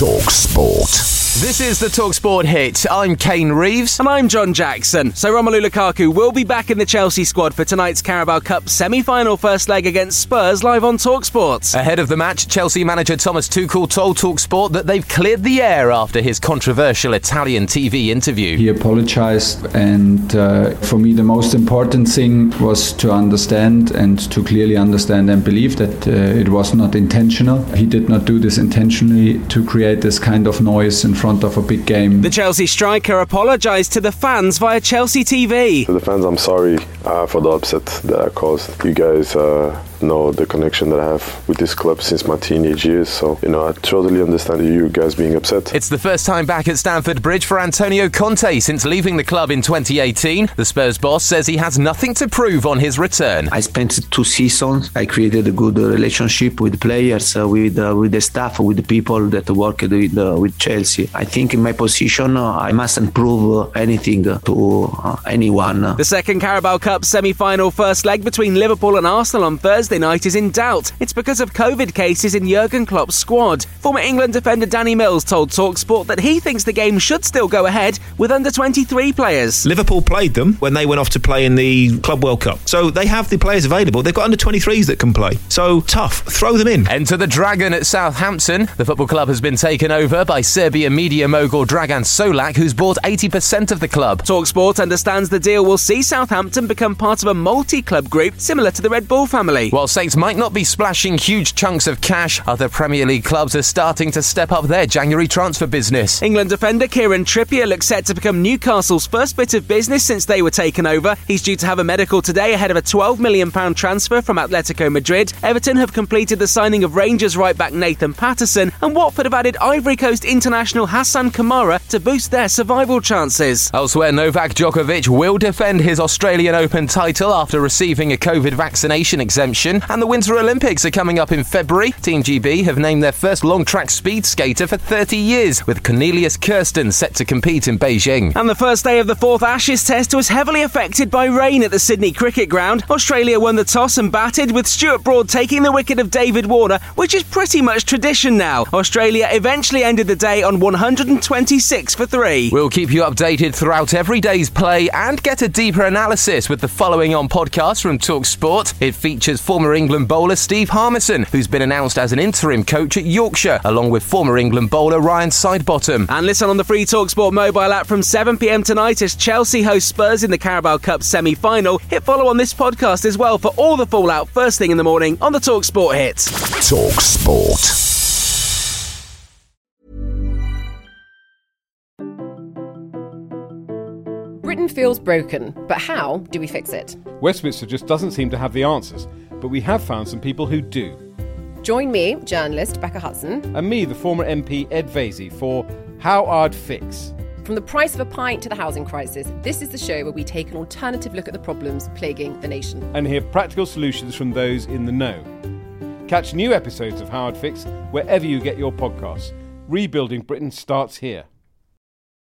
Talk Sport. This is the Talksport hit. I'm Kane Reeves. And I'm John Jackson. So Romelu Lukaku will be back in the Chelsea squad for tonight's Carabao Cup semi-final first leg against Spurs live on Talksport. Ahead of the match, Chelsea manager Thomas Tuchel told Talksport that they've cleared the air after his controversial Italian TV interview. He apologized and uh, for me the most important thing was to understand and to clearly understand and believe that uh, it was not intentional. He did not do this intentionally to create this kind of noise in front of a big game. The Chelsea striker apologised to the fans via Chelsea TV. To the fans, I'm sorry uh, for the upset that I caused. You guys uh, know the connection that I have with this club since my teenage years, so you know I totally understand you guys being upset. It's the first time back at Stamford Bridge for Antonio Conte since leaving the club in 2018. The Spurs boss says he has nothing to prove on his return. I spent two seasons. I created a good relationship with players, uh, with uh, with the staff, with the people that worked with uh, with Chelsea. I think in my position, uh, I mustn't prove uh, anything to uh, anyone. The second Carabao Cup semi-final first leg between Liverpool and Arsenal on Thursday night is in doubt. It's because of COVID cases in Jurgen Klopp's squad. Former England defender Danny Mills told Talksport that he thinks the game should still go ahead with under 23 players. Liverpool played them when they went off to play in the Club World Cup. So they have the players available. They've got under 23s that can play. So tough. Throw them in. Enter the Dragon at Southampton. The football club has been taken over by Serbia media mogul Dragan Solak, who's bought 80% of the club. Talksport understands the deal will see Southampton become part of a multi-club group similar to the Red Bull family. While Saints might not be splashing huge chunks of cash, other Premier League clubs are starting to step up their January transfer business. England defender Kieran Trippier looks set to become Newcastle's first bit of business since they were taken over. He's due to have a medical today ahead of a £12 million transfer from Atletico Madrid. Everton have completed the signing of Rangers right back Nathan Patterson, and Watford have added Ivory Coast international Hassan Kamara to boost their survival chances. Elsewhere, Novak Djokovic will defend his Australian Open title after receiving a COVID vaccination exemption, and the Winter Olympics are coming up in February. Team GB have named their first long track speed skater for 30 years, with Cornelius Kersten set to compete in Beijing. And the first day of the fourth Ashes test was heavily affected by rain at the Sydney Cricket Ground. Australia won the toss and batted, with Stuart Broad taking the wicket of David Warner, which is pretty much tradition now. Australia eventually ended the day on 126 for three. We'll keep you updated throughout every day's play and get a deeper analysis with the following on podcast from Talksport. It features former England bowler Steve Harmison, who's been announced as an interim coach at Yorkshire, along with former England bowler Ryan Sidebottom. And listen on the free Talksport mobile app from 7 pm tonight as Chelsea host Spurs in the Carabao Cup semi final. Hit follow on this podcast as well for all the fallout first thing in the morning on the Talksport hit. Talk Sport. Britain feels broken, but how do we fix it? Westminster just doesn't seem to have the answers, but we have found some people who do. Join me, journalist Becca Hudson, And me, the former MP Ed Vaizey, for How I'd Fix. from the price of a pint to the housing crisis. This is the show where we take an alternative look at the problems plaguing the nation. and hear practical solutions from those in the know. Catch new episodes of How I'd Fix wherever you get your podcasts. Rebuilding Britain starts here.